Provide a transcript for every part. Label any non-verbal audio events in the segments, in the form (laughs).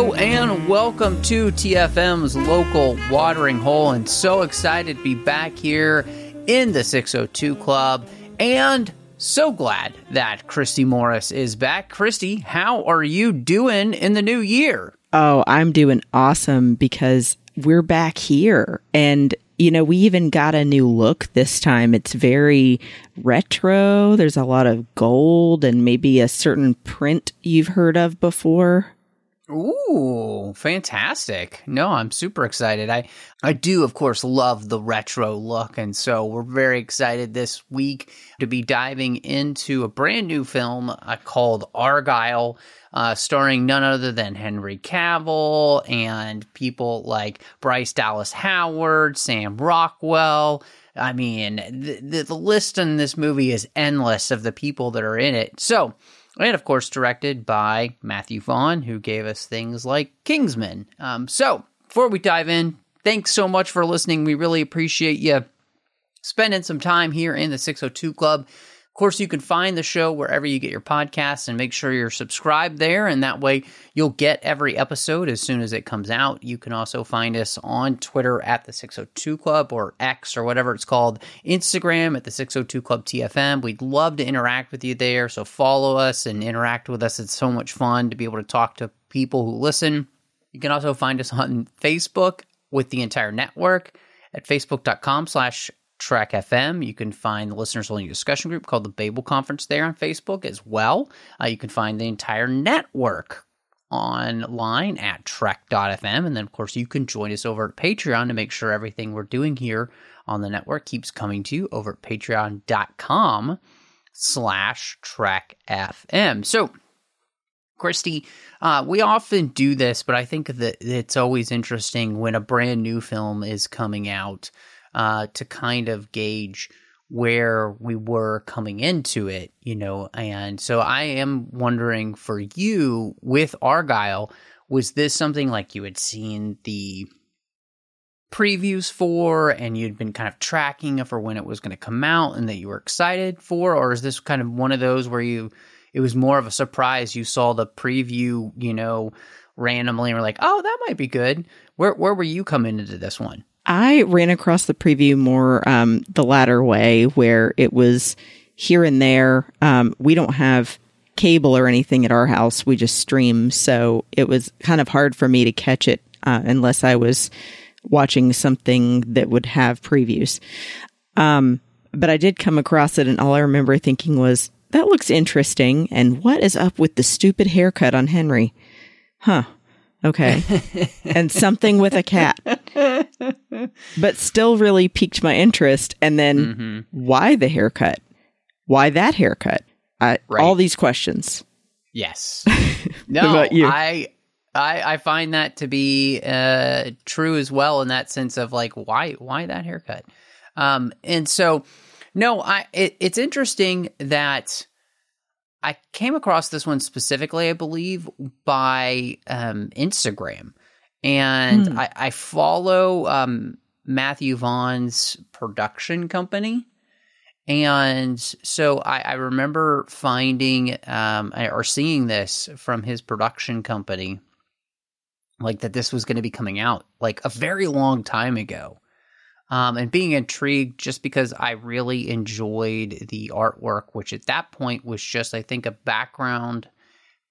Hello and welcome to TFM's local watering hole, and so excited to be back here in the 602 Club, and so glad that Christy Morris is back. Christy, how are you doing in the new year? Oh, I'm doing awesome because we're back here. And, you know, we even got a new look this time. It's very retro. There's a lot of gold and maybe a certain print you've heard of before. Ooh, fantastic. No, I'm super excited. I I do of course love the retro look and so we're very excited this week to be diving into a brand new film uh, called Argylle uh, starring none other than Henry Cavill and people like Bryce Dallas Howard, Sam Rockwell. I mean, the, the, the list in this movie is endless of the people that are in it. So, and of course directed by Matthew Vaughn, who gave us things like Kingsman. Um, so before we dive in, thanks so much for listening. We really appreciate you spending some time here in the 602 Club. Of course, you can find the show wherever you get your podcasts and make sure you're subscribed there. And that way you'll get every episode as soon as it comes out. You can also find us on Twitter at the 602 Club or X or whatever it's called, Instagram at the 602 Club TFM. We'd love to interact with you there. So follow us and interact with us. It's so much fun to be able to talk to people who listen. You can also find us on Facebook with the entire network at facebook.com slash Trek FM. You can find the listeners only discussion group called the Babel Conference there on Facebook as well. Uh, you can find the entire network online at trek.fm. And then, of course, you can join us over at Patreon to make sure everything we're doing here on the network keeps coming to you over at patreon.com slash trek FM. So, Christy, uh, we often do this, but I think that it's always interesting when a brand new film is coming out uh, to kind of gauge where we were coming into it, you know. And so I am wondering for you with Argylle, was this something like you had seen the previews for and you'd been kind of tracking for when it was going to come out and that you were excited for? Or is this kind of one of those where you, it was more of a surprise you saw the preview, you know, randomly and were like, oh, that might be good? Where, where were you coming into this one? I ran across the preview more um, the latter way, where it was here and there. Um, we don't have cable or anything at our house; we just stream, so it was kind of hard for me to catch it uh, unless I was watching something that would have previews. Um, but I did come across it, and all I remember thinking was, "That looks interesting." And what is up with the stupid haircut on Henry? Huh. Okay. and something with a cat. but still really piqued my interest. And then mm-hmm. why the haircut? Why that haircut? I, right. All these questions. Yes. (laughs) No, about you? I, I I find that to be uh, true as well in that sense of like why why that haircut, um, and so no, I it, it's interesting that I came across this one specifically, I believe, by um, Instagram. And hmm. I, I, follow um, Matthew Vaughn's production company. And so I, I remember finding um, or seeing this from his production company, like that this was going to be coming out like a very long time ago um, and being intrigued just because I really enjoyed the artwork, which at that point was just, I think, a background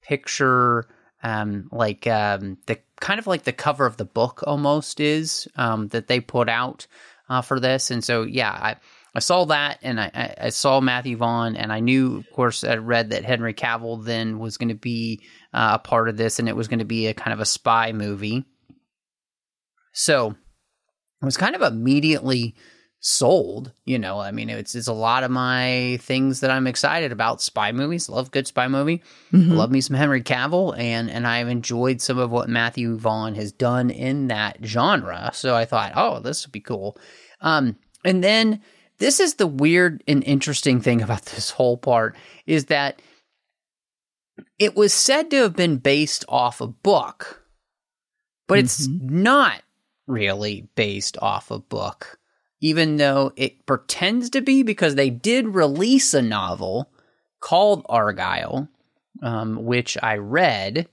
picture, um, like um, the kind of like the cover of the book almost is um, that they put out uh, for this. And so, yeah, I, I saw that and I, I saw Matthew Vaughn, and I knew, of course, I read that Henry Cavill then was going to be uh, a part of this, and it was going to be a kind of a spy movie. So, was kind of immediately sold. You know, I mean, it's it's a lot of my things that I'm excited about. Spy movies, love good spy movie. Mhm. Love me some Henry Cavill, and and I've enjoyed some of what Matthew Vaughn has done in that genre. So I thought, oh, this would be cool. Um, and then this is the weird and interesting thing (laughs) about this whole part is that it was said to have been based off a book, but it's not really based off a book, even though it pretends to be because they did release a novel called Argylle, um, which I read,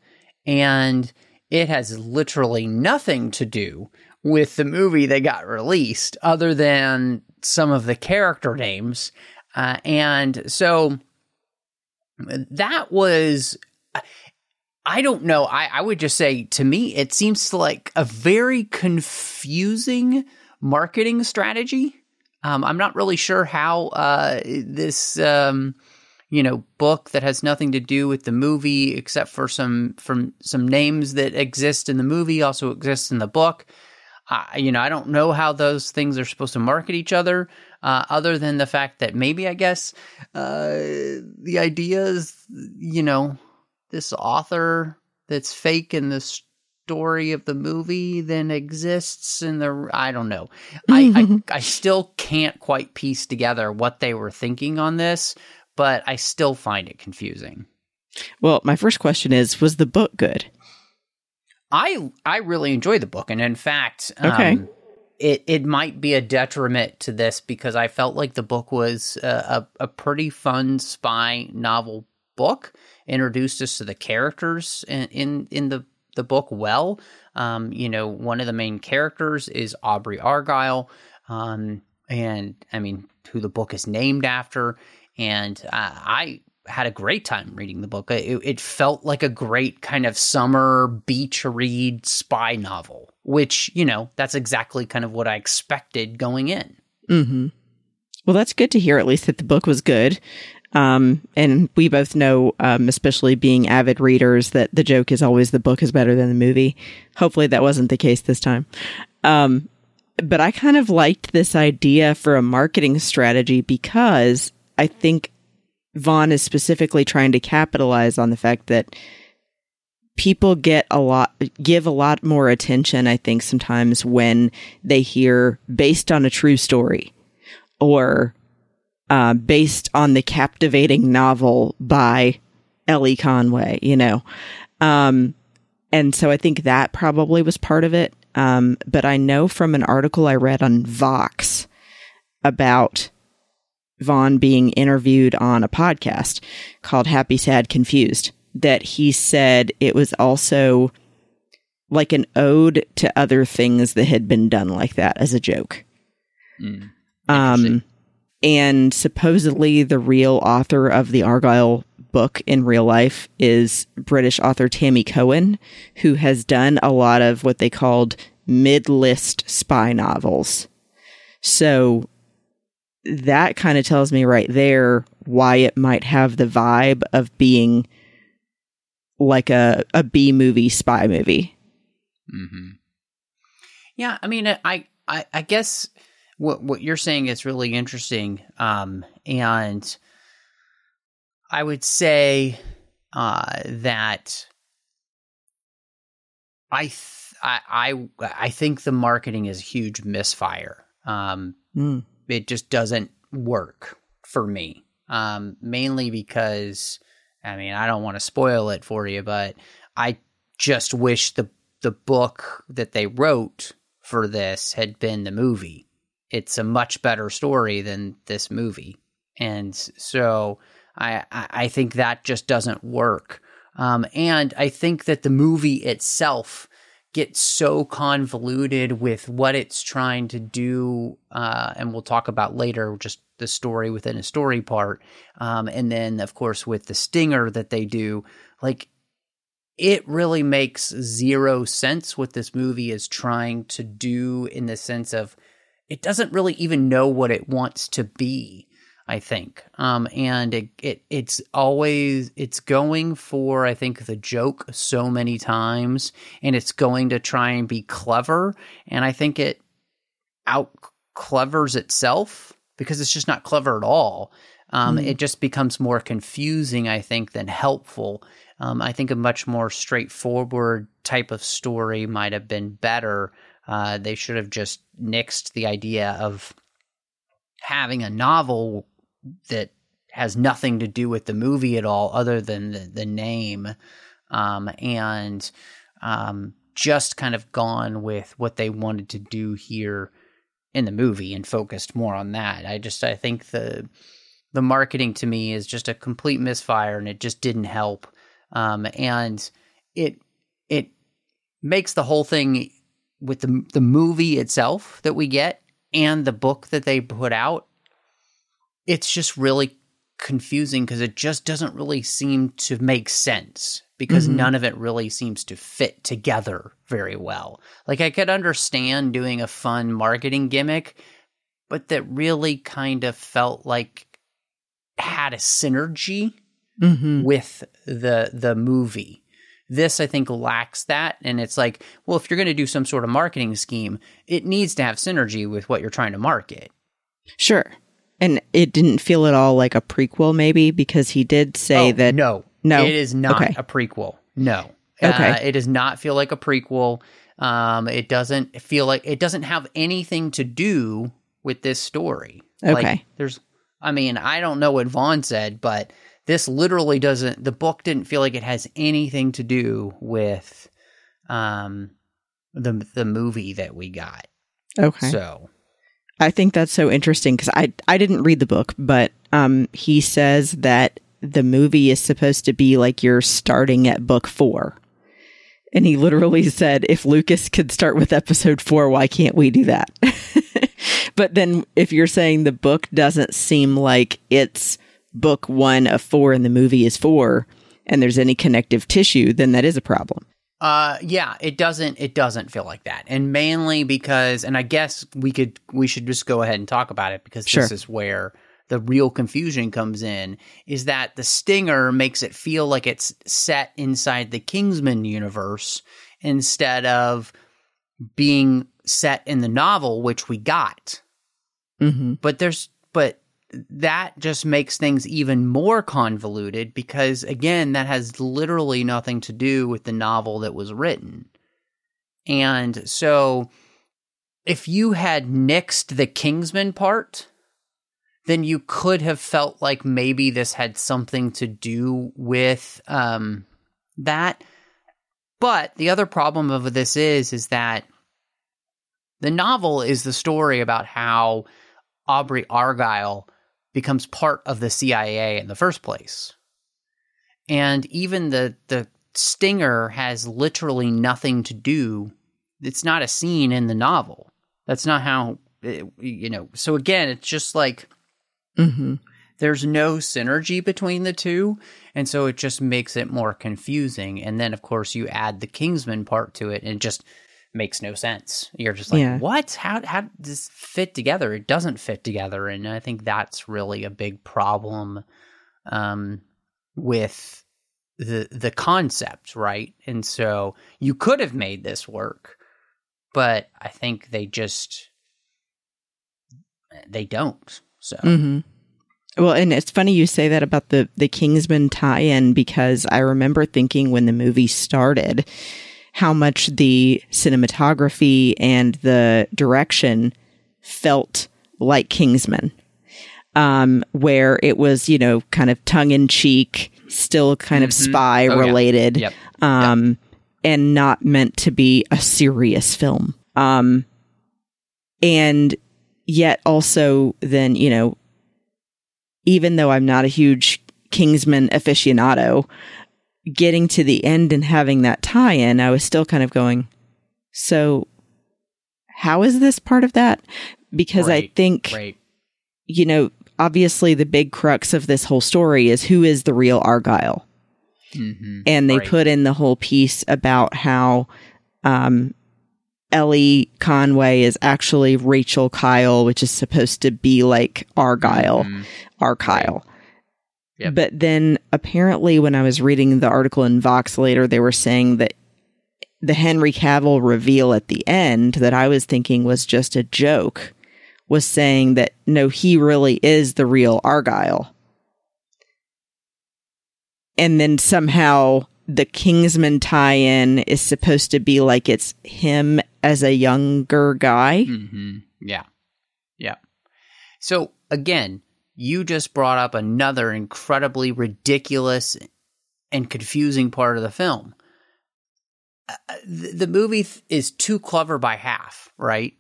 and it has literally nothing to do with the movie that got released other than some of the character names. Uh, and so that was I don't know. I, I would just say to me, it seems like a very confusing marketing strategy. Um, I'm not really sure how uh, this, um, you know, book that has nothing to do with the movie, except for some from some names that exist in the movie, also exists in the book. Uh, you know, I don't know how those things are supposed to market each other, uh, other than the fact that maybe I guess uh, the idea is, you know, this author that's fake in the story of the movie then exists in the I don't know. I, I (laughs) I still can't quite piece together what they were thinking on this, but I still find it confusing. Well, my first question is Was the book good? I I really enjoy the book, and in fact, um, Okay. it it might be a detriment to this because I felt like the book was a, a, a pretty fun spy novel book. Introduced us to the characters in in, in the the book well. Um, you know, one of the main characters is Aubrey Argylle, um, and I mean, who the book is named after. And uh, I had a great time reading the book. It, it felt like a great kind of summer beach read spy novel, which, you know, that's exactly kind of what I expected going in. Mm-hmm. Well, that's good to hear, at least that the book was good. Um, and we both know, um, especially being avid readers, that the joke is always the book is better than the movie. Hopefully, that wasn't the case this time. Um, but I kind of liked this idea for a marketing strategy because I think Vaughn is specifically trying to capitalize on the fact that people get a lot give a lot more attention i think sometimes when they hear based on a true story or uh, based on the captivating novel by ellie conway you know um, and so i think that probably was part of it um, but i know from an article i read on vox about Vaughn being interviewed on a podcast called Happy, Sad, Confused, that he said it was also like an ode to other things that had been done like that as a joke. Mm. Um. And supposedly the real author of the Argylle book in real life is British author Tammy Cohen, who has done a lot of what they called mid list spy novels. So that kind of tells me right there why it might have the vibe of being like a, a B movie spy movie. hmm Yeah, I mean, I, I, I guess what what you're saying is really interesting, um, and I would say uh, that I, th- I, I, I think the marketing is a huge misfire. Um, Mm. it just doesn't work for me. Um, mainly because, I mean, I don't want to spoil it for you, but I just wish the the book that they wrote for this had been the movie. It's a much better story than this movie, and so I I, think that just doesn't work. Um, and I think that the movie itself gets so convoluted with what it's trying to do, uh, and we'll talk about later just the story within a story part, um, and then of course with the stinger that they do, like it really makes zero sense what this movie is trying to do in the sense of it doesn't really even know what it wants to be. I think, um, and it, it it's always it's going for I think the joke so many times, and it's going to try and be clever, and I think it out clevers itself because it's just not clever at all. Um, It just becomes more confusing, I think, than helpful. Um, I think a much more straightforward type of story might have been better. Uh, they should have just nixed the idea of having a novel that has nothing to do with the movie at all, other than the, the name, um, and um, just kind of gone with what they wanted to do here in the movie and focused more on that. I just I think the the marketing to me is just a complete misfire and it just didn't help. Um, and it it makes the whole thing with the the movie itself that we get and the book that they put out. It's just really confusing because it just doesn't really seem to make sense because Mhm. none of it really seems to fit together very well. Like I could understand doing a fun marketing gimmick, but that really kind of felt like had a synergy Mm-hmm. with the the movie. This I think lacks that and it's like, well if you're going to do some sort of marketing scheme, it needs to have synergy with what you're trying to market. Sure. And it didn't feel at all like a prequel, maybe, because he did say Oh, that. no, No. it is not Okay. a prequel. No, Okay. Uh, it does not feel like a prequel. Um, it doesn't feel like it doesn't have anything to do with this story. Like, Okay. there's, I mean, I don't know what Vaughn said, but this literally doesn't. The book didn't feel like it has anything to do with, um, the the movie that we got. Okay. So I think that's so interesting because I I didn't read the book, but um, he says that the movie is supposed to be like you're starting at book four, and he literally said, "If Lucas could start with episode four, why can't we do that?" (laughs) but then, if you're saying the book doesn't seem like it's book one of four and the movie is four, and there's any connective tissue, then that is a problem. Uh yeah, it doesn't it doesn't feel like that. And mainly because and I guess we could we should just go ahead and talk about it because Sure. this is where the real confusion comes in is that the stinger makes it feel like it's set inside the Kingsman universe instead of being set in the novel which we got. Mm-hmm. But there's but that just makes things even more convoluted because again that has literally nothing to do with the novel that was written. And so if you had nixed the Kingsman part, then you could have felt like maybe this had something to do with um that. But the other problem of this is is that the novel is the story about how Aubrey Argylle becomes part of the CIA in the first place. And even the the stinger has literally nothing to do it's not a scene in the novel. That's not how it, you know. So again, it's just like Mm-hmm. there's no synergy between the two and so it just makes it more confusing and then of course you add the kingsman part to it and it just makes no sense. You're just like Yeah. what? How how does this fit together? It doesn't fit together and i think that's really a big problem um with the the concept right? And so you could have made this work but i think they just they don't so. Hmm Well, and it's funny you say that about the the Kingsman tie-in because I remember thinking when the movie started how much the cinematography and the direction felt like Kingsman. Um, where it was, you know, kind of tongue in cheek, still kind of spy Oh, yeah. related yep um, and not meant to be a serious film. Um, and yet also then, you know, even though I'm not a huge Kingsman aficionado, getting to the end and having that tie in, I was still kind of going, so how is this part of that? Because I think, right you know, obviously the big crux of this whole story is who is the real Argylle? mm-hmm. and they Right. put in the whole piece about how um, Ellie Conway is actually Rachel Kyle, which is supposed to be like Argylle, Mhm. Argylle. Yep. But then apparently, when I was reading the article in Vox later, they were saying that the Henry Cavill reveal at the end that I was thinking was just a joke was saying that no, he really is the real Argylle. And then somehow the Kingsman tie in is supposed to be like it's him as a younger guy. hmm Yeah. Yeah. So again, you just brought up another incredibly ridiculous and confusing part of the film. Uh, the, movie is too clever by half, right?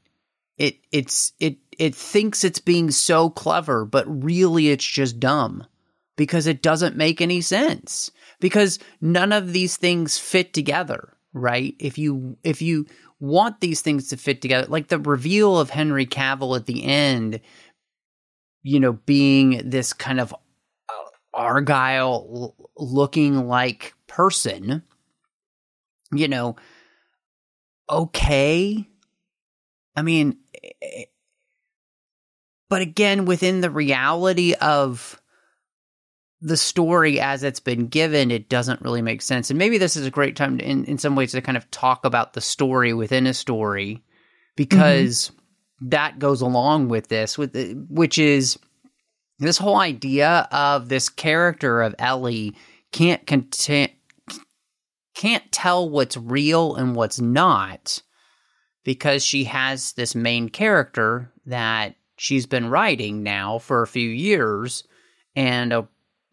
It it's it it thinks it's being so clever, but really it's just dumb because it doesn't make any sense because none of these things fit together, right? If you if you want these things to fit together, like the reveal of Henry Cavill at the end, you know, being this kind of uh, Argylle looking like person, you know, okay. I mean, eh, but again, within the reality of the story as it's been given, it doesn't really make sense. And maybe this is a great time to, in, in some ways to kind of talk about the story within a story because mm-hmm. That goes along with this, with which is this whole idea of this character of Ellie can't content, can't tell what's real and what's not because she has this main character that she's been writing now for a few years and a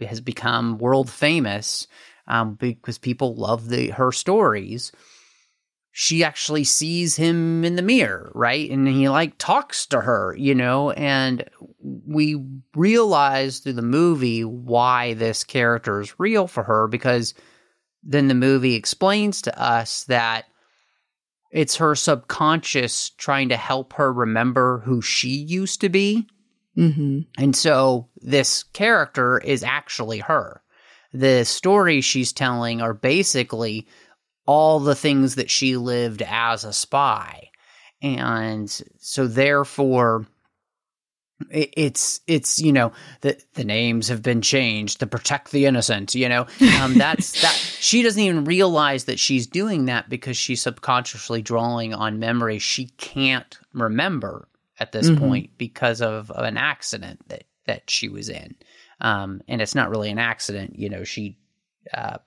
has become world famous um, because people love the her stories. She actually sees him in the mirror, right? And he like talks to her, you know, and we realize through the movie why this character is real for her because then the movie explains to us that it's her subconscious trying to help her remember who she used to be Mm-hmm. And so this character is actually her. The stories she's telling are basically all the things that she lived as a spy. And so therefore it's it's you know the the names have been changed to protect the innocent you know um, (laughs) that's that she doesn't even realize that she's doing that because she's subconsciously drawing on memories she can't remember at this mm-hmm. point because of, of, an accident that that she was in. Um, and it's not really an accident, you know. She uh,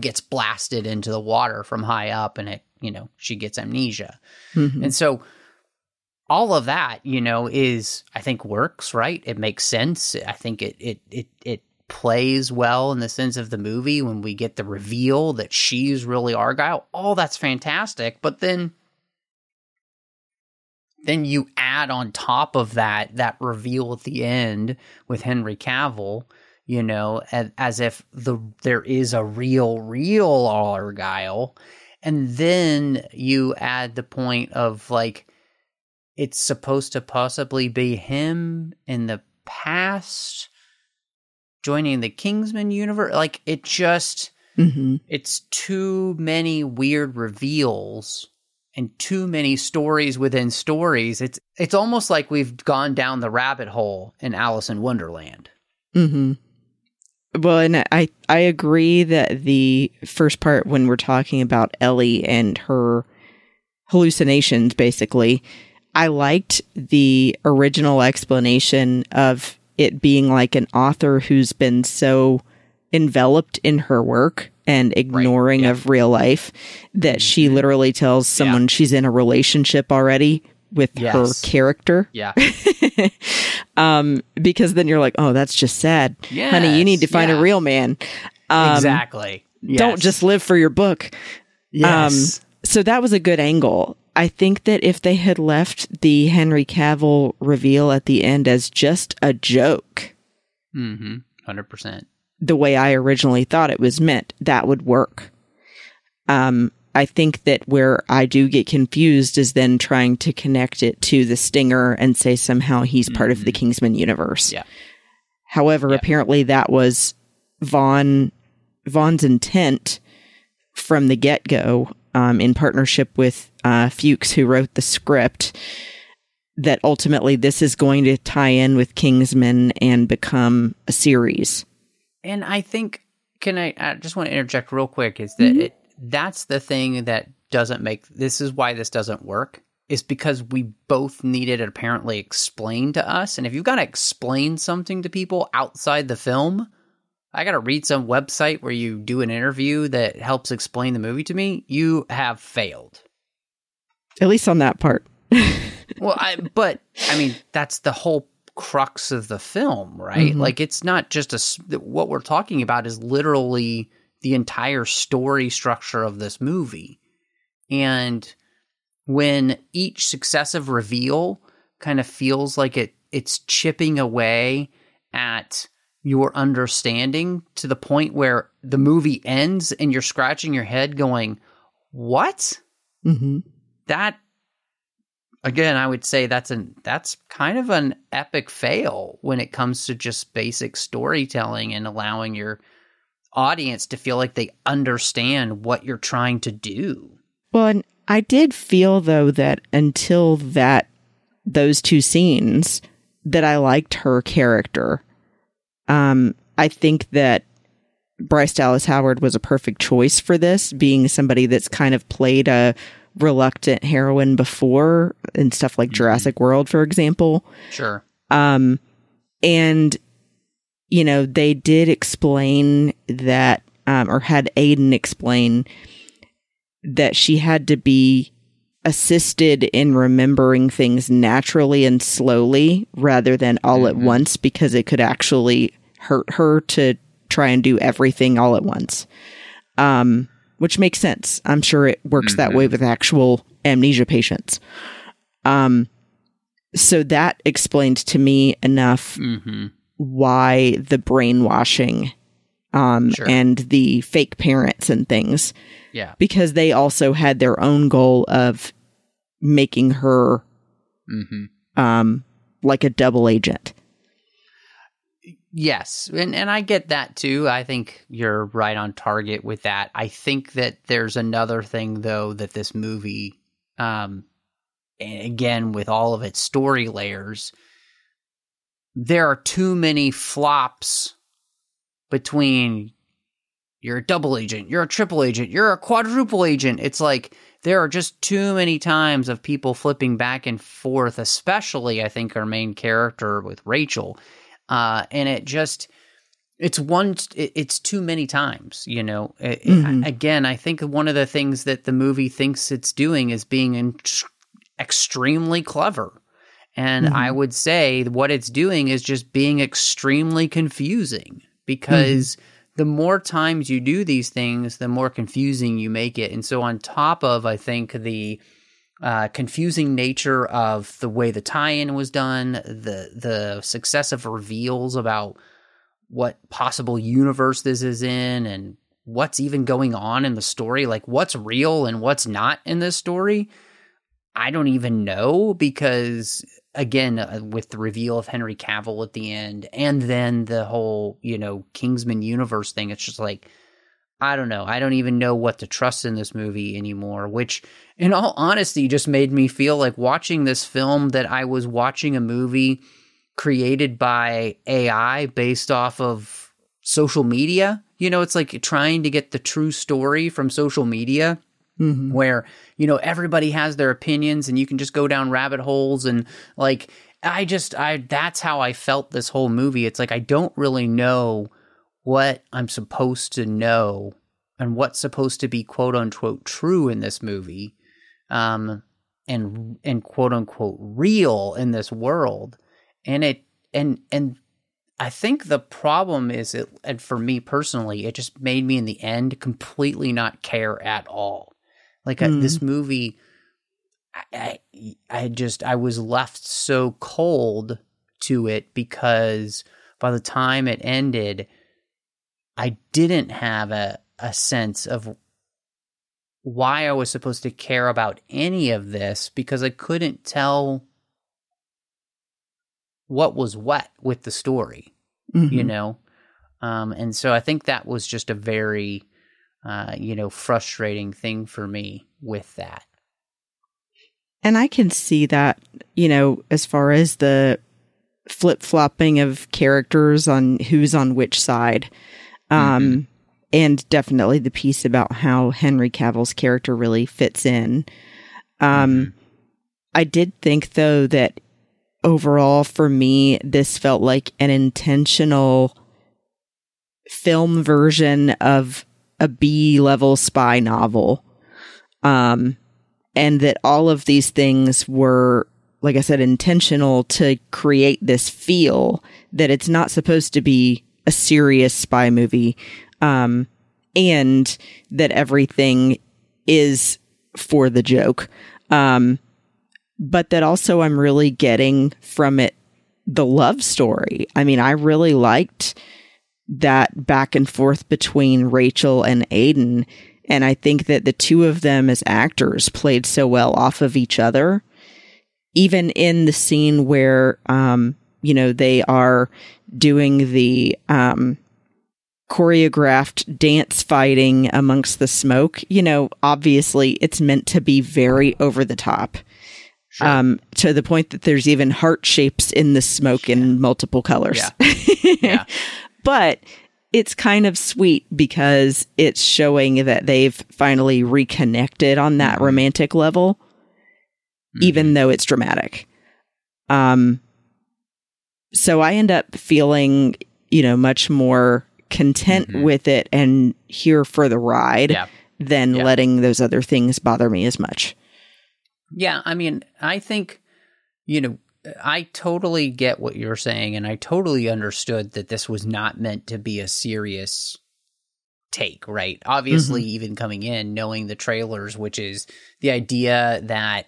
gets blasted into the water from high up, and it, you know, she gets amnesia, mm-hmm. and so all of that, you know, is I think works right. It makes sense. I think it it it it plays well in the sense of the movie when we get the reveal that she's really Argylle. All that's fantastic, but then then you add on top of that that reveal at the end with Henry Cavill, you know, as, as if the there is a real real Argylle, and then you add the point of like it's supposed to possibly be him in the past joining the Kingsman universe. Like it just mm-hmm. it's too many weird reveals and too many stories within stories. It's it's almost like we've gone down the rabbit hole in Alice in Wonderland. Hmm. Well, and I I agree that the first part when we're talking about Ellie and her hallucinations, basically, I liked the original explanation of it being like an author who's been so enveloped in her work and ignoring right. yeah. of real life that she mm-hmm. literally tells someone yeah. she's in a relationship already with yes. her character. Yeah. (laughs) um, because then you're like, oh, that's just sad. Yes. Honey, you need to find yeah. a real man. Um, exactly. Yes. Don't just live for your book. Yes. Um, so that was a good angle. I think that if they had left the Henry Cavill reveal at the end as just a joke, mm-hmm. 100% the way I originally thought it was meant, that would work. Um, I think that where I do get confused is then trying to connect it to the stinger and say somehow he's mm-hmm. part of the mm-hmm. Kingsman universe. Yeah. However, yeah. apparently that was Vaughn Vaughn's intent from the get go, um, in partnership with uh, Fuchs, who wrote the script. That ultimately this is going to tie in with Kingsman and become a series and I think can I, I just want to interject real quick is that mm-hmm. it, that's the thing that doesn't make this is why this doesn't work is because we both needed it apparently explained to us. And if you've got to explain something to people outside the film, I got to read some website where you do an interview that helps explain the movie to me, you have failed. At least on that part. (laughs) well, I, but I mean, that's the whole crux of the film, right? Mm-hmm. Like, it's not just a, what we're talking about is literally the entire story structure of this movie. And when each successive reveal kind of feels like it it's chipping away at your understanding to the point where the movie ends and you're scratching your head going, "What?" Mm-hmm. That again, I would say that's an that's kind of an epic fail when it comes to just basic storytelling and allowing your audience to feel like they understand what you're trying to do. Well, and I did feel though that until that those two scenes that I liked her character. Um, I think that Bryce Dallas Howard was a perfect choice for this, being somebody that's kind of played a reluctant heroine before and stuff like mm-hmm. Jurassic World, for example. Sure. Um, and you know, they did explain that, um, or had Aidan explain that she had to be assisted in remembering things naturally and slowly rather than all mm-hmm. at once because it could actually hurt her to try and do everything all at once. Um, which makes sense. I'm sure it works mm-hmm. that way mm-hmm. with actual amnesia patients. Um, so that explained to me enough mm-hmm. Why the brainwashing um, sure. and the fake parents and things yeah. Because they also had their own goal of making her mm-hmm. um like a double agent. Yes, and and I get that too. I think you're right on target with that. I think that there's another thing though that this movie um again with all of its story layers there are too many flops between you're a double agent, you're a triple agent, you're a quadruple agent. It's like there are just too many times of people flipping back and forth, especially I think our main character with Rachel. Uh, and it just it's one it's too many times you know mm-hmm. again i think one of the things that the movie thinks it's doing is being in- extremely clever and mm-hmm. i would say what it's doing is just being extremely confusing because mm-hmm the more times you do these things, the more confusing you make it. And so, on top of, I think, the uh, confusing nature of the way the tie-in was done, the the successive reveals about what possible universe this is in, and what's even going on in the story, like what's real and what's not in this story. I don't even know because again uh, with the reveal of Henry Cavill at the end and then the whole, you know, Kingsman universe thing, it's just like I don't know. I don't even know what to trust in this movie anymore, which in all honesty just made me feel like watching this film that I was watching a movie created by AI based off of social media. You know, it's like trying to get the true story from social media mm-hmm. where you know everybody has their opinions and you can just go down rabbit holes and like I just I that's how I felt this whole movie. It's like I don't really know what I'm supposed to know and what's supposed to be quote unquote true in this movie. Um and and quote unquote real in this world. And it and and I think the problem is it and for me personally, it just made me in the end completely not care at all. Like mm. I, this movie, I, I, I just I was left so cold to it because by the time it ended, I didn't have a a sense of why I was supposed to care about any of this because I couldn't tell what was what with the story, mm-hmm. you know? Um, and so I think that was just a very uh, you know, frustrating thing for me with that. And I can see that, you know, as far as the flip flopping of characters on who's on which side. Um, mm-hmm. and definitely the piece about how Henry Cavill's character really fits in. Um, mm-hmm. I did think though that overall for me, this felt like an intentional film version of a B level spy novel. Um, and that all of these things were, like I said, intentional to create this feel that it's not supposed to be a serious spy movie. Um, and that everything is for the joke. Um, but that also I'm really getting from it the love story. I mean, I really liked that back and forth between Rachel and Aidan. And I think that the two of them as actors played so well off of each other. Even in the scene where, um, you know, they are doing the, um, choreographed dance fighting amongst the smoke, you know, obviously it's meant to be very over the top. Sure. Um, to the point that there's even heart shapes in the smoke yeah. in multiple colors. Yeah. (laughs) yeah. But it's kind of sweet because it's showing that they've finally reconnected on that mm-hmm. romantic level, mm-hmm. even though it's dramatic. Um, so I end up feeling, you know, much more content mm-hmm. with it and here for the ride yeah. than yeah. letting those other things bother me as much. Yeah, I mean, I think, you know, I totally get what you're saying, and I totally understood that this was not meant to be a serious take, right? Obviously, mm-hmm. even coming in, knowing the trailers, which is the idea that,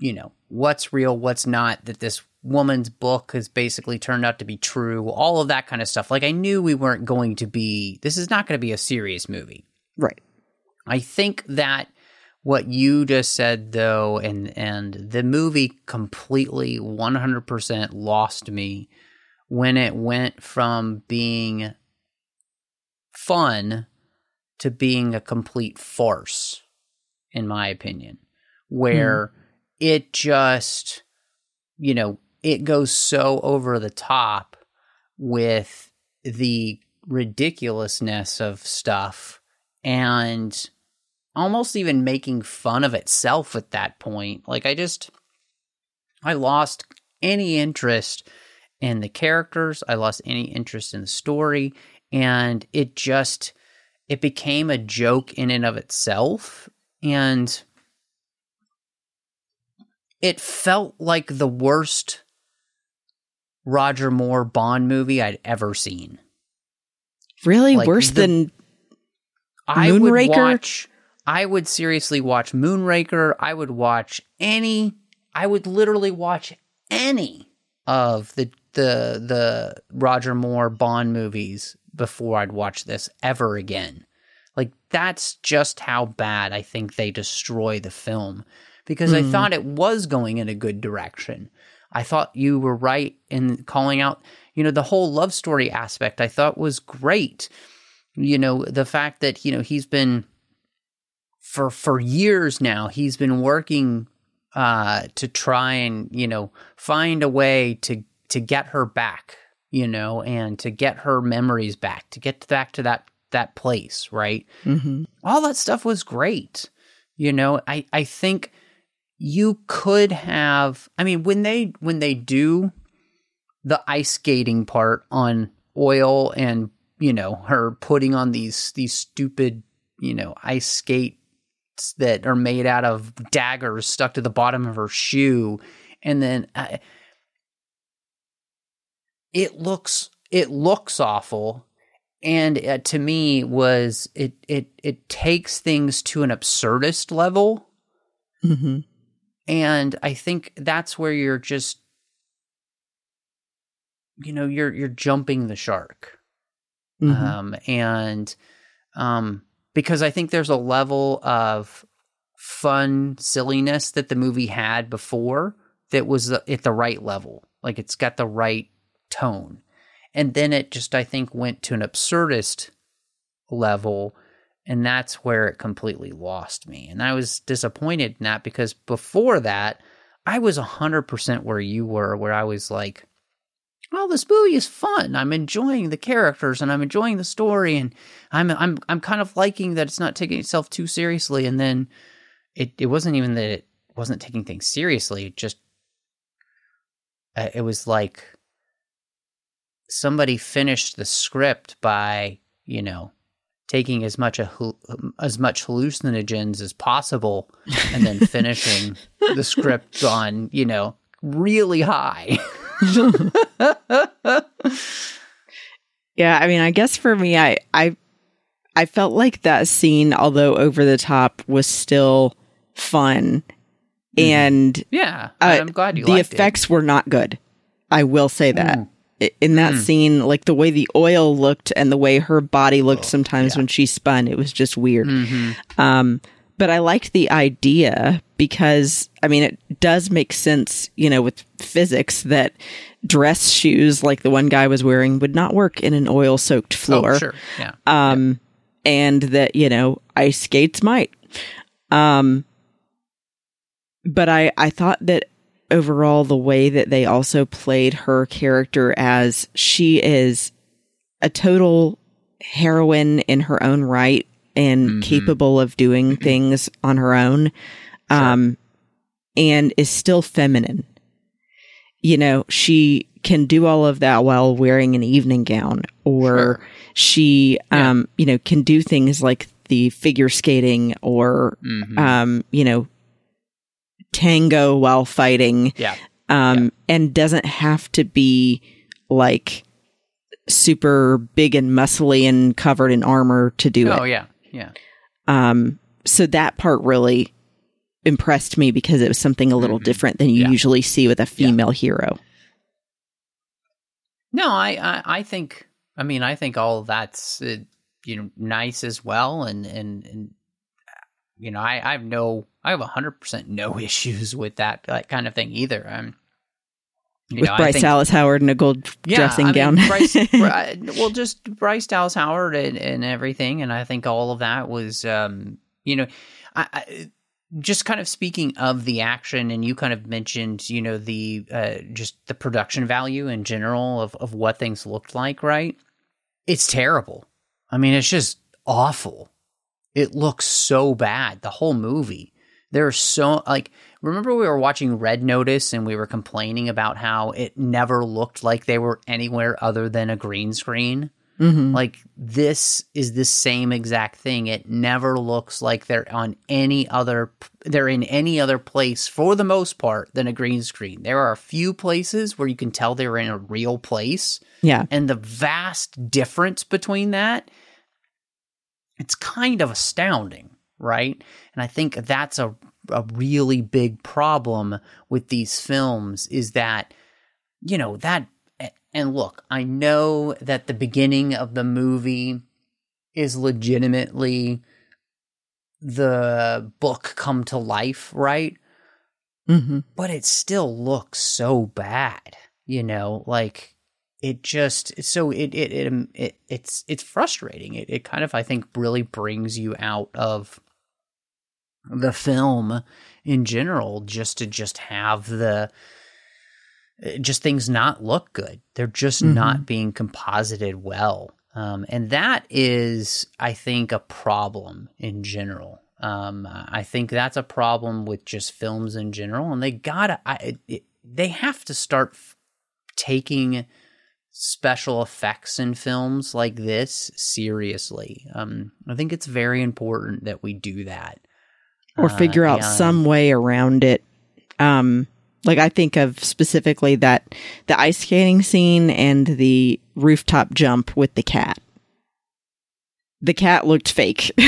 you know, what's real, what's not, that this woman's book has basically turned out to be true, all of that kind of stuff. Like, I knew we weren't going to be, this is not going to be a serious movie. Right. I think that what you just said though and and the movie completely 100% lost me when it went from being fun to being a complete farce in my opinion where mm. it just you know it goes so over the top with the ridiculousness of stuff and almost even making fun of itself at that point. Like I just I lost any interest in the characters, I lost any interest in the story, and it just it became a joke in and of itself and it felt like the worst Roger Moore Bond movie I'd ever seen. Really? Like Worse the, than I Moonraker? would watch I would seriously watch Moonraker. I would watch any. I would literally watch any of the the the Roger Moore Bond movies before I'd watch this ever again. Like that's just how bad I think they destroy the film because mm. I hmm. thought it was going in a good direction. I thought you were right in calling out, you know, the whole love story aspect I thought was great. You know, the fact that, you know, he's been for for years now he's been working uh, to try and you know find a way to to get her back you know and to get her memories back to get back to that that place right mm-hmm. all that stuff was great you know i i think you could have i mean when they when they do the ice skating part on oil and you know her putting on these these stupid you know ice skate that are made out of daggers stuck to the bottom of her shoe, and then uh, it looks it looks awful. And uh, to me, was it it it takes things to an absurdist level, mm-hmm. and I think that's where you're just you know you're you're jumping the shark mm-hmm. um and um because I think there's a level of fun silliness that the movie had before that was at the right level. Like it's got the right tone. And then it just, I think, went to an absurdist level. And that's where it completely lost me. And I was disappointed in that because before that, I was 100% where you were, where I was like, well, this movie is fun. I'm enjoying the characters and I'm enjoying the story and I'm I'm I'm kind of liking that it's not taking itself too seriously. And then it it wasn't even that it wasn't taking things seriously. It just uh, it was like somebody finished the script by you know taking as much a, as much hallucinogens as possible and then (laughs) finishing the script on you know really high (laughs) (laughs) yeah i mean i guess for me i i i felt like that scene although over the top was still fun and yeah uh, i'm glad you the effects it. were not good i will say that Mm. In that Mm. scene like the way the oil looked and the way her body looked Oh, sometimes yeah. when she spun it was just weird Mhm. um but i liked the idea because i mean it does make sense you know with physics that dress shoes like the one guy was wearing would not work in an oil soaked floor. oh sure. Yeah. Um and that you know ice skates might. Um but i i thought that overall the way that they also played her character as she is a total heroine in her own right and Mhm. capable of doing things on her own um and is still feminine you know she can do all of that while wearing an evening gown or Sure. she Yeah. um you know can do things like the figure skating or Mhm. um you know tango while fighting yeah um and doesn't have to be like super big and muscly and covered in armor to do oh it Oh yeah yeah um so that part really impressed me because it was something a little Mhm. different than you Yeah. usually see with a female hero No, I, I, I think. I mean, I think all of that's uh, you know nice as well, and and and you know, I, I have no, I have hundred percent no (laughs) issues with that, that kind of thing either. I'm, you with know, Bryce think- Dallas Howard in a gold yeah, dressing I mean, gown. Bryce, (laughs) well, just Bryce Dallas Howard and, and everything, and I think all of that was, um, you know, I, I just kind of speaking of the action, and you kind of mentioned, you know, the uh, just the production value in general of of what things looked like, right? It's terrible. I mean, it's just awful. It looks so bad. The whole movie. There's so like remember we were watching Red Notice and we were complaining about how it never looked like they were anywhere other than a green screen. Mhm. Like this is the same exact thing. It never looks like they're on any other they're in any other place for the most part than a green screen. There are a few places where you can tell they're in a real place yeah. and the vast difference between that it's kind of astounding right and i think that's a, a really big problem with these films is that you know that and look i know that the beginning of the movie is legitimately the book come to life right? Hmm but it still looks so bad you know like it just so it it, it, it it's it's frustrating. It, it kind of i think really brings you out of the film in general just to just have the just things not look good. They're just Mhm. not being composited well. Um, and that is i think a problem in general. Um, i think that's a problem with just films in general and they gotta I, it, they have to start f- taking special effects in films like this seriously. Um, i think it's very important that we do that Or Uh, figure out some way around it. Um, like I think of specifically that the ice skating scene and the rooftop jump with the cat. The cat looked fake. (laughs)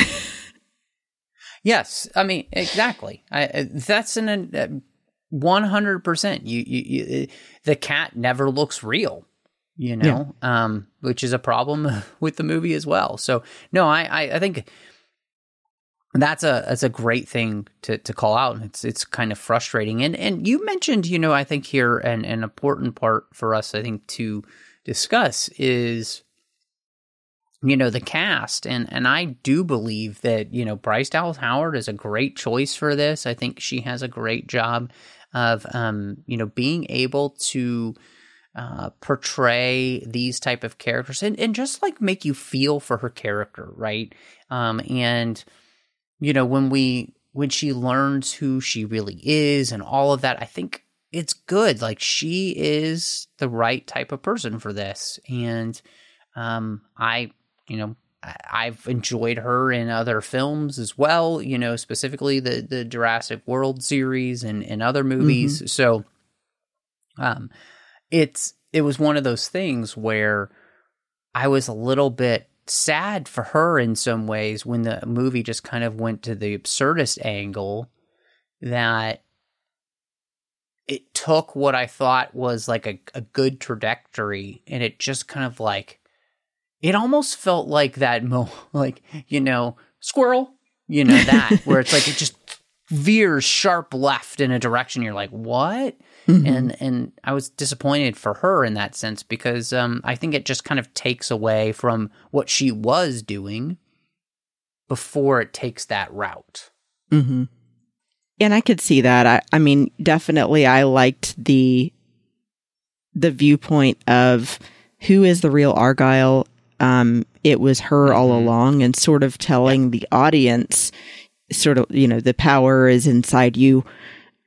Yes, I mean exactly. I, I- that's an one hundred percent. You, you, you, the cat never looks real, you know, um, which is a problem (laughs) with the movie as well. So no, I, I, I think that's a that's a great thing to to call out. and It's it's kind of frustrating. And and you mentioned, you know, I think here an an important part for us, I think, to discuss is you know the cast and and I do believe that you know Bryce Dallas Howard is a great choice for this. I think she has a great job of um you know being able to uh, portray these type of characters and, and just like make you feel for her character, right? Um, and you know when we when she learns who she really is and all of that, I think it's good. Like she is the right type of person for this. And um I, you know, I've enjoyed her in other films as well, you know, specifically the the Jurassic World series and, and other movies. Mm-hmm. So um it's it was one of those things where I was a little bit sad for her in some ways when the movie just kind of went to the absurdist angle that it took what I thought was like a, a good trajectory and it just kind of like it almost felt like that mo (laughs) like you know squirrel you know that where it's like it just (laughs) veers sharp left in a direction. You're like what mm-hmm. and and i was disappointed for her in that sense because um i think it just kind of takes away from what she was doing before it takes that route mm-hmm. and i could see that i i mean definitely i liked the the viewpoint of who is the real Argylle um, it was her mm-hmm. all along and sort of telling the audience sort of, you know, the power is inside you.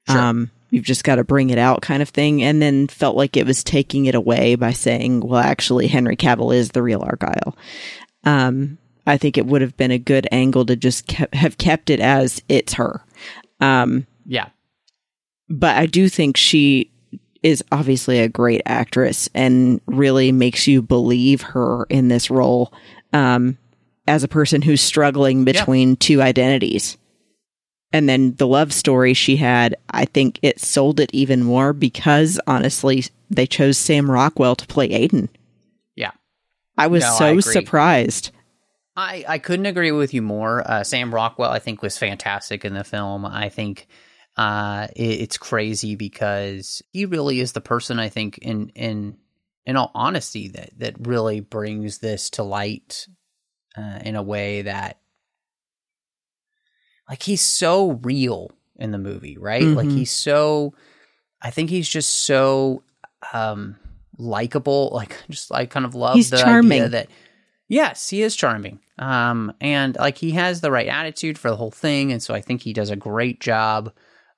Sure. Um, you've just got to bring it out kind of thing. And then felt like it was taking it away by saying, well, actually, Henry Cavill is the real Argylle. Um, I think it would have been a good angle to just ke- have kept it as it's her. Um, yeah. But I do think she is obviously a great actress and really makes you believe her in this role um, as a person who's struggling between yeah. two identities. And then the love story she had, I think it sold it even more because honestly, they chose Sam Rockwell to play Aidan. Yeah. I was no, so I surprised. I, I couldn't agree with you more. Uh, Sam Rockwell, I think, was fantastic in the film. I think uh, it, it's crazy because he really is the person I think in in in all honesty that that really brings this to light uh, in a way that like he's so real in the movie, right? Mm-hmm. Like he's so I think he's just so um likable, (laughs) like just I kind of love he's the charming. idea that yes, he is charming. Um and like he has the right attitude for the whole thing and so I think he does a great job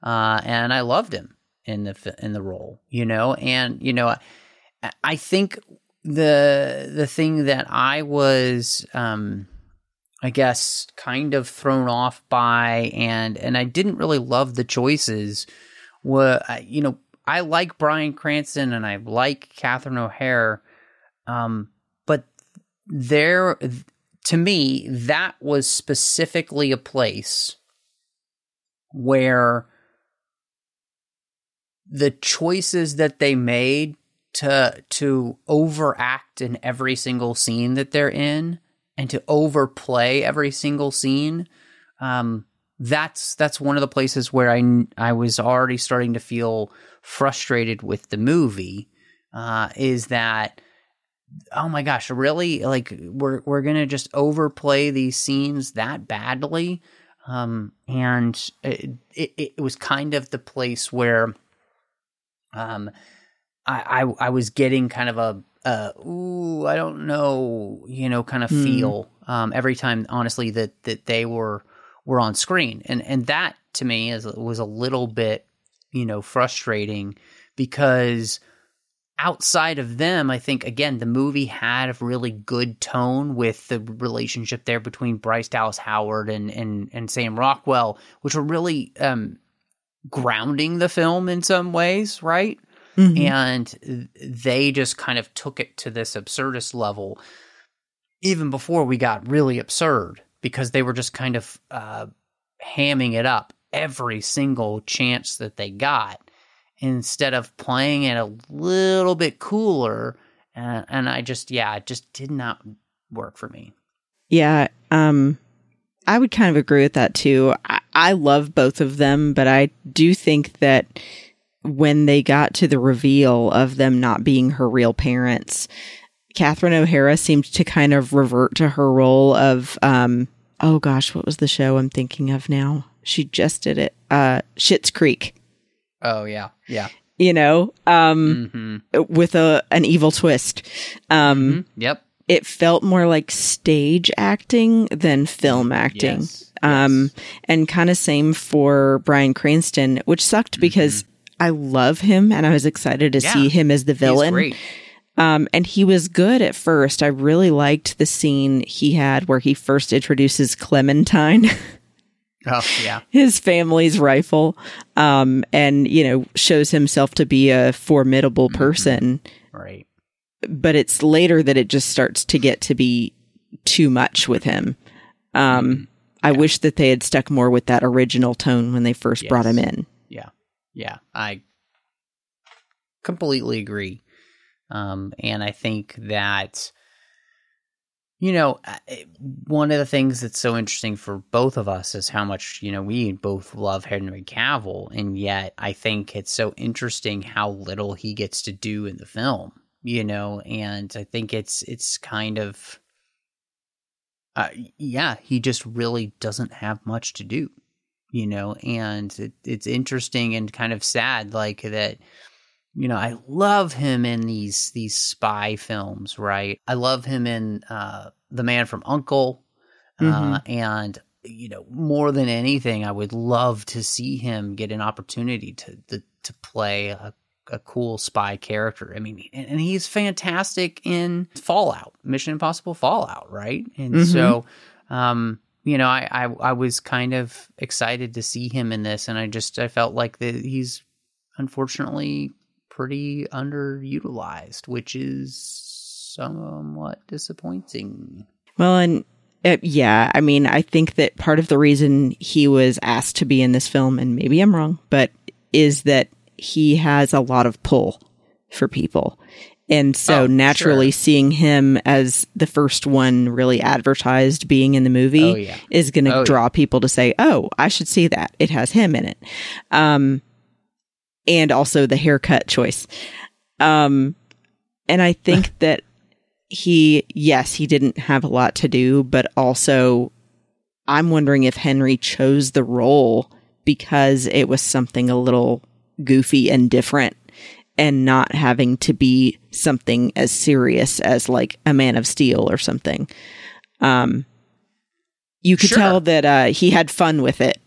uh, and I loved him in the in the role, you know. And you know, I, I think the the thing that I was, um, I guess, kind of thrown off by, and and I didn't really love the choices. Were you know, I like Bryan Cranston and I like Catherine O'Hara, um, but there, to me, that was specifically a place where the choices that they made to to overact in every single scene that they're in and to overplay every single scene um, that's that's one of the places where I I was already starting to feel frustrated with the movie uh, is that oh my gosh really? Like we're we're gonna just overplay these scenes that badly? Um, and it, it, it was kind of the place where um, I, I, I was getting kind of a uh, ooh, I don't know, you know, kind of mm. feel um, every time, honestly, that that they were were on screen, and and that to me is was a little bit, you know, frustrating because outside of them, I think again the movie had a really good tone with the relationship there between Bryce Dallas Howard and and and Sam Rockwell, which were really um, grounding the film in some ways, right? Mm-hmm. And they just kind of took it to this absurdist level even before we got really absurd because they were just kind of uh, hamming it up every single chance that they got instead of playing it a little bit cooler. And, and I just, yeah, it just did not work for me. Yeah. Um, I would kind of agree with that too. I, I love both of them, but I do think that when they got to the reveal of them not being her real parents, Catherine O'Hara seemed to kind of revert to her role of, um, oh gosh, what was the show I'm thinking of now? She just did it. Uh, Schitt's Creek. Oh yeah, yeah. You know, um, mm-hmm. with a an evil twist. Um, mm-hmm. Yep it felt more like stage acting than film acting. Yes, Um, yes. and kind of same for Bryan Cranston, which sucked because I love him and I was excited to Mm-hmm. Yeah. see him as the villain. great. Um, and he was good at first. I really liked the scene he had where he first introduces Clementine, (laughs) Oh yeah, his family's rifle, um, and, you know, shows himself to be a formidable Mm-hmm. person. right. But it's later that it just starts to get to be too much with him. Um, I wish that they had stuck more with that original tone when they first brought him in. Yeah, I completely agree. Um, and I think that you know one of the things that's so interesting for both of us is how much you know we both love Henry Cavill, and yet I think it's so interesting how little he gets to do in the film. You know, and I think it's it's kind of. Uh, yeah, he just really doesn't have much to do you know and it, it's interesting and kind of sad like that you know i love him in these these spy films right? I love him in uh the man from uncle uh and you know more than anything i would love to see him get an opportunity to to, to play a, a cool spy character. I mean and, he's fantastic in fallout mission impossible fallout right? And Mhm. so um you know, I, I I was kind of excited to see him in this, and I just I felt like that he's unfortunately pretty underutilized, which is somewhat disappointing. Well, and uh, yeah, I mean, I think that part of the reason he was asked to be in this film, and maybe I'm wrong, but is that he has a lot of pull for people. And so Oh, naturally sure. seeing him as the first one really advertised being in the movie Oh, yeah. is going to Oh, yeah. draw people to say, "Oh, I should see that. It has him in it." Um and also the haircut choice. Um and I think (laughs) that he yes, he didn't have a lot to do, but also I'm wondering if Henry chose the role because it was something a little goofy and different and not having to be something as serious as like a man of steel or something. Um you could Sure. tell that uh he had fun with it.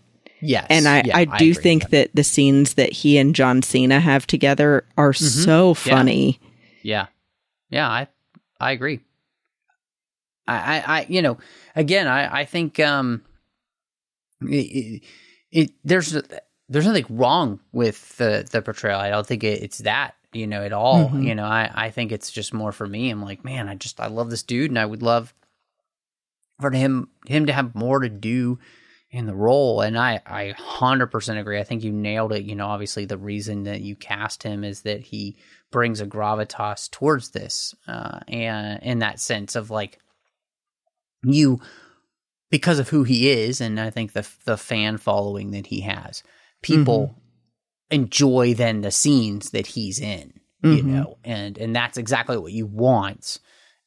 Yes, And I, yeah, I do agree think that the scenes that he and John Cena have together are so Yeah. funny. Yeah, yeah, I I agree. I I, I you know again I I think um it, it, it there's there's nothing wrong with the the portrayal. I don't think it, it's that you know at all. Mhm. You know I I think it's just more for me. I'm like man I just I love this dude and I would love for him him to have more to do in the role and i i 100% agree i think you nailed it you know obviously the reason that you cast him is that he brings a gravitas towards this uh and in that sense of like you because of who he is and i think the the fan following that he has people enjoy then the scenes that he's in you Mhm. know and and that's exactly what you want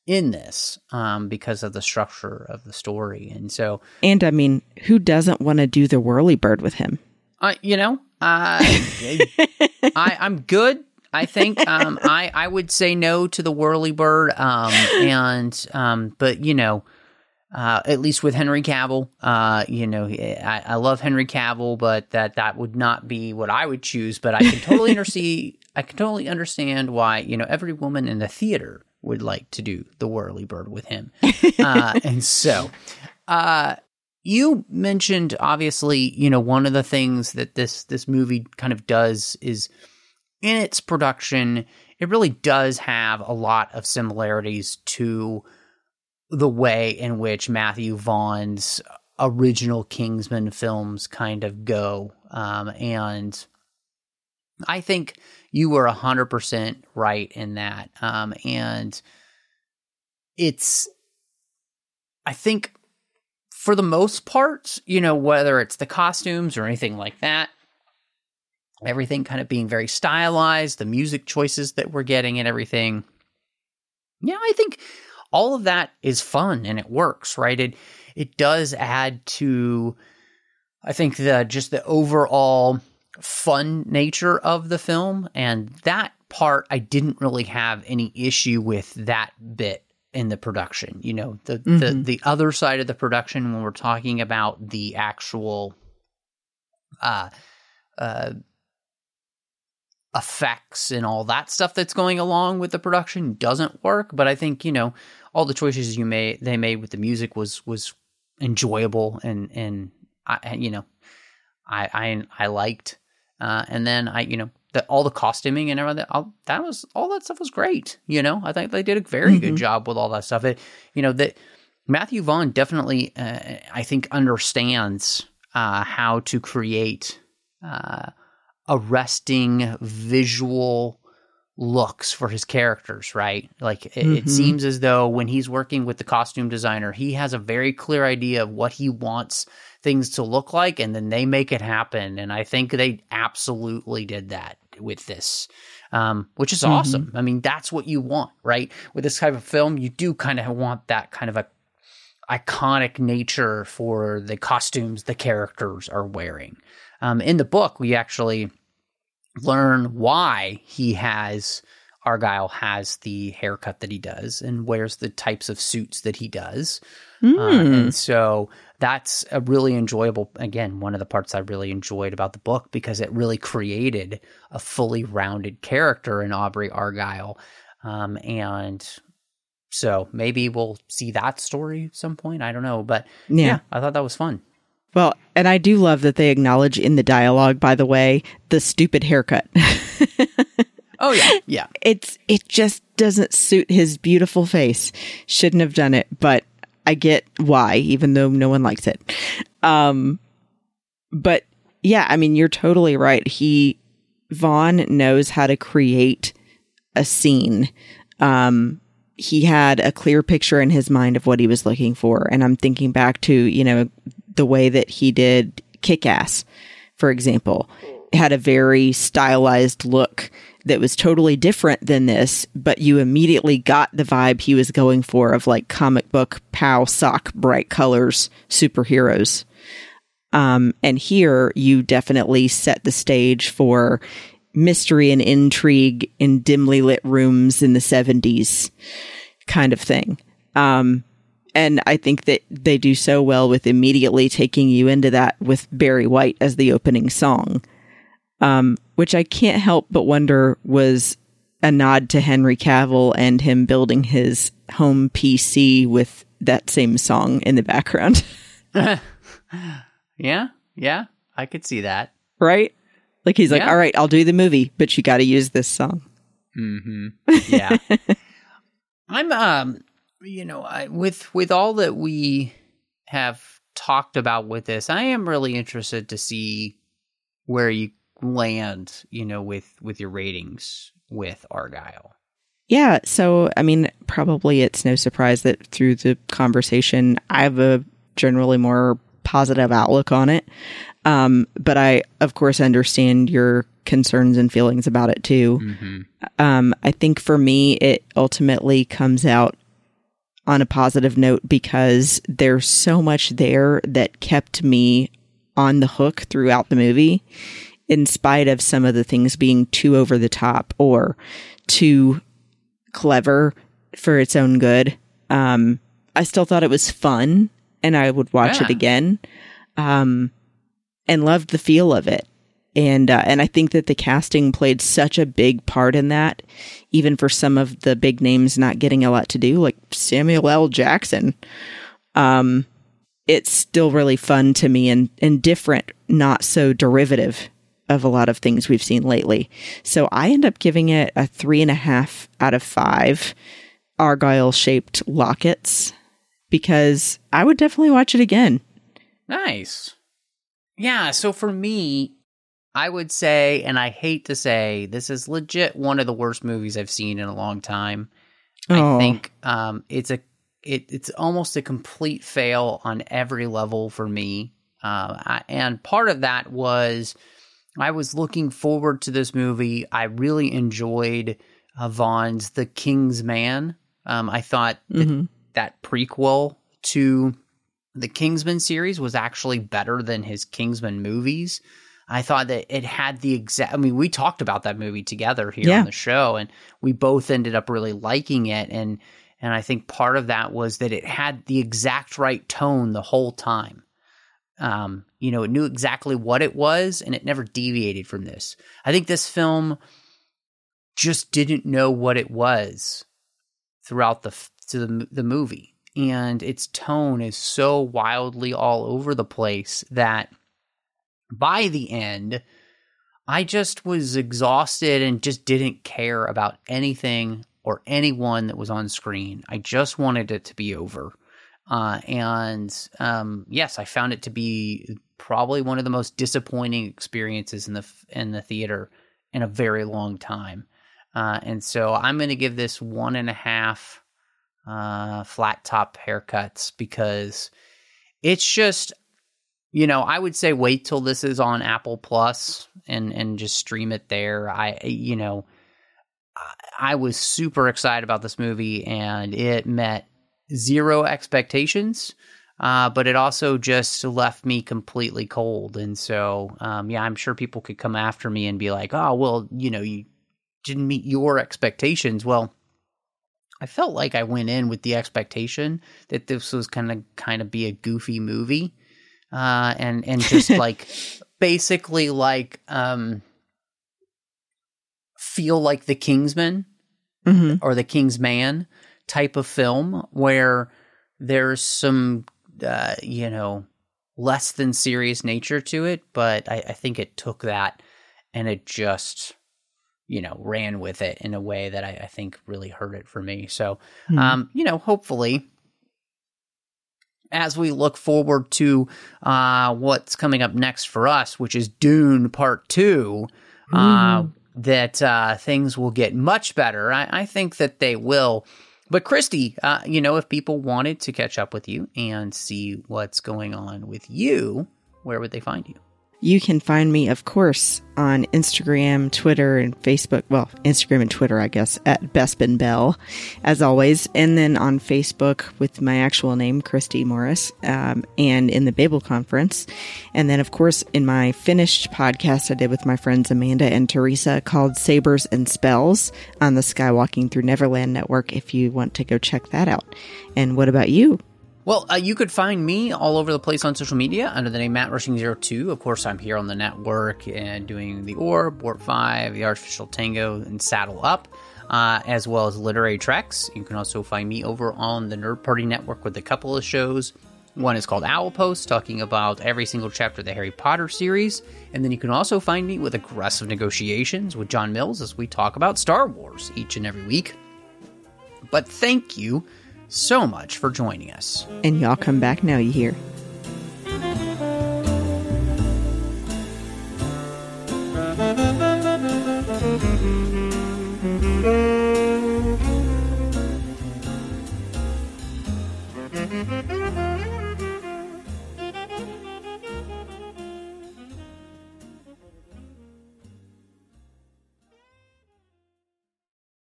in this um because of the structure of the story and so And I mean, who doesn't want to do the whirly bird with him? I, you know, uh, I, I'm good. I think um, I, I would say no to the whirly bird, um, and um, but you know, uh, at least with Henry Cavill, uh, you know, I, I love Henry Cavill, but that that would not be what I would choose. But I can totally (laughs) understand. I can totally understand why you know every woman in the theater would like to do the whirly bird with him, uh, (laughs) and so. Uh, you mentioned obviously, you know, one of the things that this this movie kind of does is in its production, it really does have a lot of similarities to the way in which Matthew Vaughn's original Kingsman films kind of go. Um, and I think you were 100% right in that. Um, and it's, I think for the most part, you know, whether it's the costumes or anything like that, everything kind of being very stylized, the music choices that we're getting and everything. Yeah, I think all of that is fun and it works, right? It it does add to I think the just the overall fun nature of the film and that part I didn't really have any issue with that bit in the production. You know, the the Mhm. the other side of the production when we're talking about the actual uh uh effects and all that stuff that's going along with the production doesn't work but i think you know all the choices you made they made with the music was was enjoyable and and i you know i i i liked uh and then i you know that all the costuming and everything all, that was all that stuff was great you know i think they did a very good Mhm. job with all that stuff it you know that matthew vaughn definitely uh, i think understands uh how to create uh arresting visual looks for his characters, right? Like it, it Mhm. seems as though when he's working with the costume designer, he has a very clear idea of what he wants things to look like, and then they make it happen. And I think they absolutely did that with this. Um, which is Mhm. awesome. I mean, that's what you want, right? With this type of film, you do kind of want that kind of a iconic nature for the costumes the characters are wearing. Um, in the book, we actually learn why he has Argylle has the haircut that he does and wears the types of suits that he does. Uh, Mm. and so that's a really enjoyable, again, one of the parts I really enjoyed about the book because it really created a fully rounded character in Aubrey Argylle. Um, and so maybe we'll see that story at some point. I don't know. But yeah. yeah, I thought that was fun. Well, and I do love that they acknowledge in the dialogue, by the way, the stupid haircut. Oh, yeah. (laughs) Yeah. it's it just doesn't suit his beautiful face. Shouldn't have done it, but I get why, even though no one likes it. Um, but yeah, I mean, you're totally right. He Vaughn knows how to create a scene. Um, he had a clear picture in his mind of what he was looking for, and I'm thinking back to you know the way that he did Kick Ass, for example, It had a very stylized look that was totally different than this, but you immediately got the vibe he was going for of like comic book, pow, sock, bright colors, superheroes. Um, and here you definitely set the stage for mystery and intrigue in dimly lit rooms in the 70s kind of thing. Um, and I think that they do so well with immediately taking you into that with Barry White as the opening song um, which I can't help but wonder was a nod to Henry Cavill and him building his home PC with that same song in the background, (laughs) Yeah. Yeah. I could see that. right? Like he's like, Yeah. all right, I'll do the movie, but you got to use this song. hmm (laughs) Yeah. I'm um you know, I with with all that we have talked about with this, I am really interested to see where you land, you know, with with your ratings with Argylle. Yeah. So, I mean, probably it's no surprise that through the conversation, I have a generally more positive outlook on it. Um, but I, of course, understand your concerns and feelings about it too. Mm-hmm. Um, I think for me, it ultimately comes out on a positive note because there's so much there that kept me on the hook throughout the movie, in spite of some of the things being too over the top or too clever for its own good. Um, I still thought it was fun and I would watch it again. Um, and loved the feel of it. And uh, and I think that the casting played such a big part in that, even for some of the big names not getting a lot to do, like Samuel L. Jackson. Um, it's still really fun to me and and different, not so derivative of a lot of things we've seen lately. So I end up giving it a three and a half out of five argyle shaped lockets because I would definitely watch it again. Nice. Yeah, so for me, I would say, and I hate to say, this is legit one of the worst movies I've seen in a long time. Oh. I think um, it's a it, it's almost a complete fail on every level for me. Uh, I, and part of that was I was looking forward to this movie. I really enjoyed uh, Vaughn's The King's Man. Um, I thought that Mhm. that prequel to the Kingsman series was actually better than his Kingsman movies. I thought that it had the exact. I mean, we talked about that movie together here Yeah. on the show, and we both ended up really liking it. And And I think part of that was that it had the exact right tone the whole time. Um, you know, it knew exactly what it was and it never deviated from this. I think this film just didn't know what it was throughout the to the the movie and its tone is so wildly all over the place that by the end I just was exhausted and just didn't care about anything or anyone that was on screen. I just wanted it to be over. Uh, and um, yes, I found it to be probably one of the most disappointing experiences in the in the theater in a very long time. Uh, and so I'm going to give this one and a half uh, flat top haircuts because it's just, you know, I would say wait till this is on Apple Plus and and just stream it there. I, you know, I was super excited about this movie and it met zero expectations. Uh, but it also just left me completely cold. And so, um, yeah, I'm sure people could come after me and be like, oh, well, you know, you didn't meet your expectations. Well, I felt like I went in with the expectation that this was kind of kind of be a goofy movie, uh, and and just (laughs) like basically like um, feel like the Kingsman Mm-hmm. or the King's Man type of film where there's some uh, you know less than serious nature to it, but I, I think it took that and it just you know, ran with it in a way that I, I think really hurt it for me. So, Hmm. um, you know, hopefully, as we look forward to uh, what's coming up next for us, which is Dune Part 2, uh, that uh, things will get much better. I, I think that they will. But, Christy, uh, you know, if people wanted to catch up with you and see what's going on with you, where would they find you? You can find me, of course, on Instagram, Twitter, and Facebook. Well, Instagram and Twitter, I guess, at Bespin Bell, as always. And then on Facebook with my actual name, Christy Morris, um, and in the Babel Conference. And then, of course, in my finished podcast I did with my friends Amanda and Teresa called Sabers and Spells on the Skywalking Through Neverland Network if you want to go check that out. And what about you? Well, uh, you could find me all over the place on social media under the name Matt Rushing 2 Of course, I'm here on the network and doing the Orb, Warp 5, the Artificial Tango, and Saddle Up, uh, as well as Literary Treks. You can also find me over on the Nerd Party Network with a couple of shows. One is called Owl Post, talking about every single chapter of the Harry Potter series. And then you can also find me with Aggressive Negotiations with John Mills as we talk about Star Wars each and every week. But thank you so much for joining us. And y'all come back now, you hear.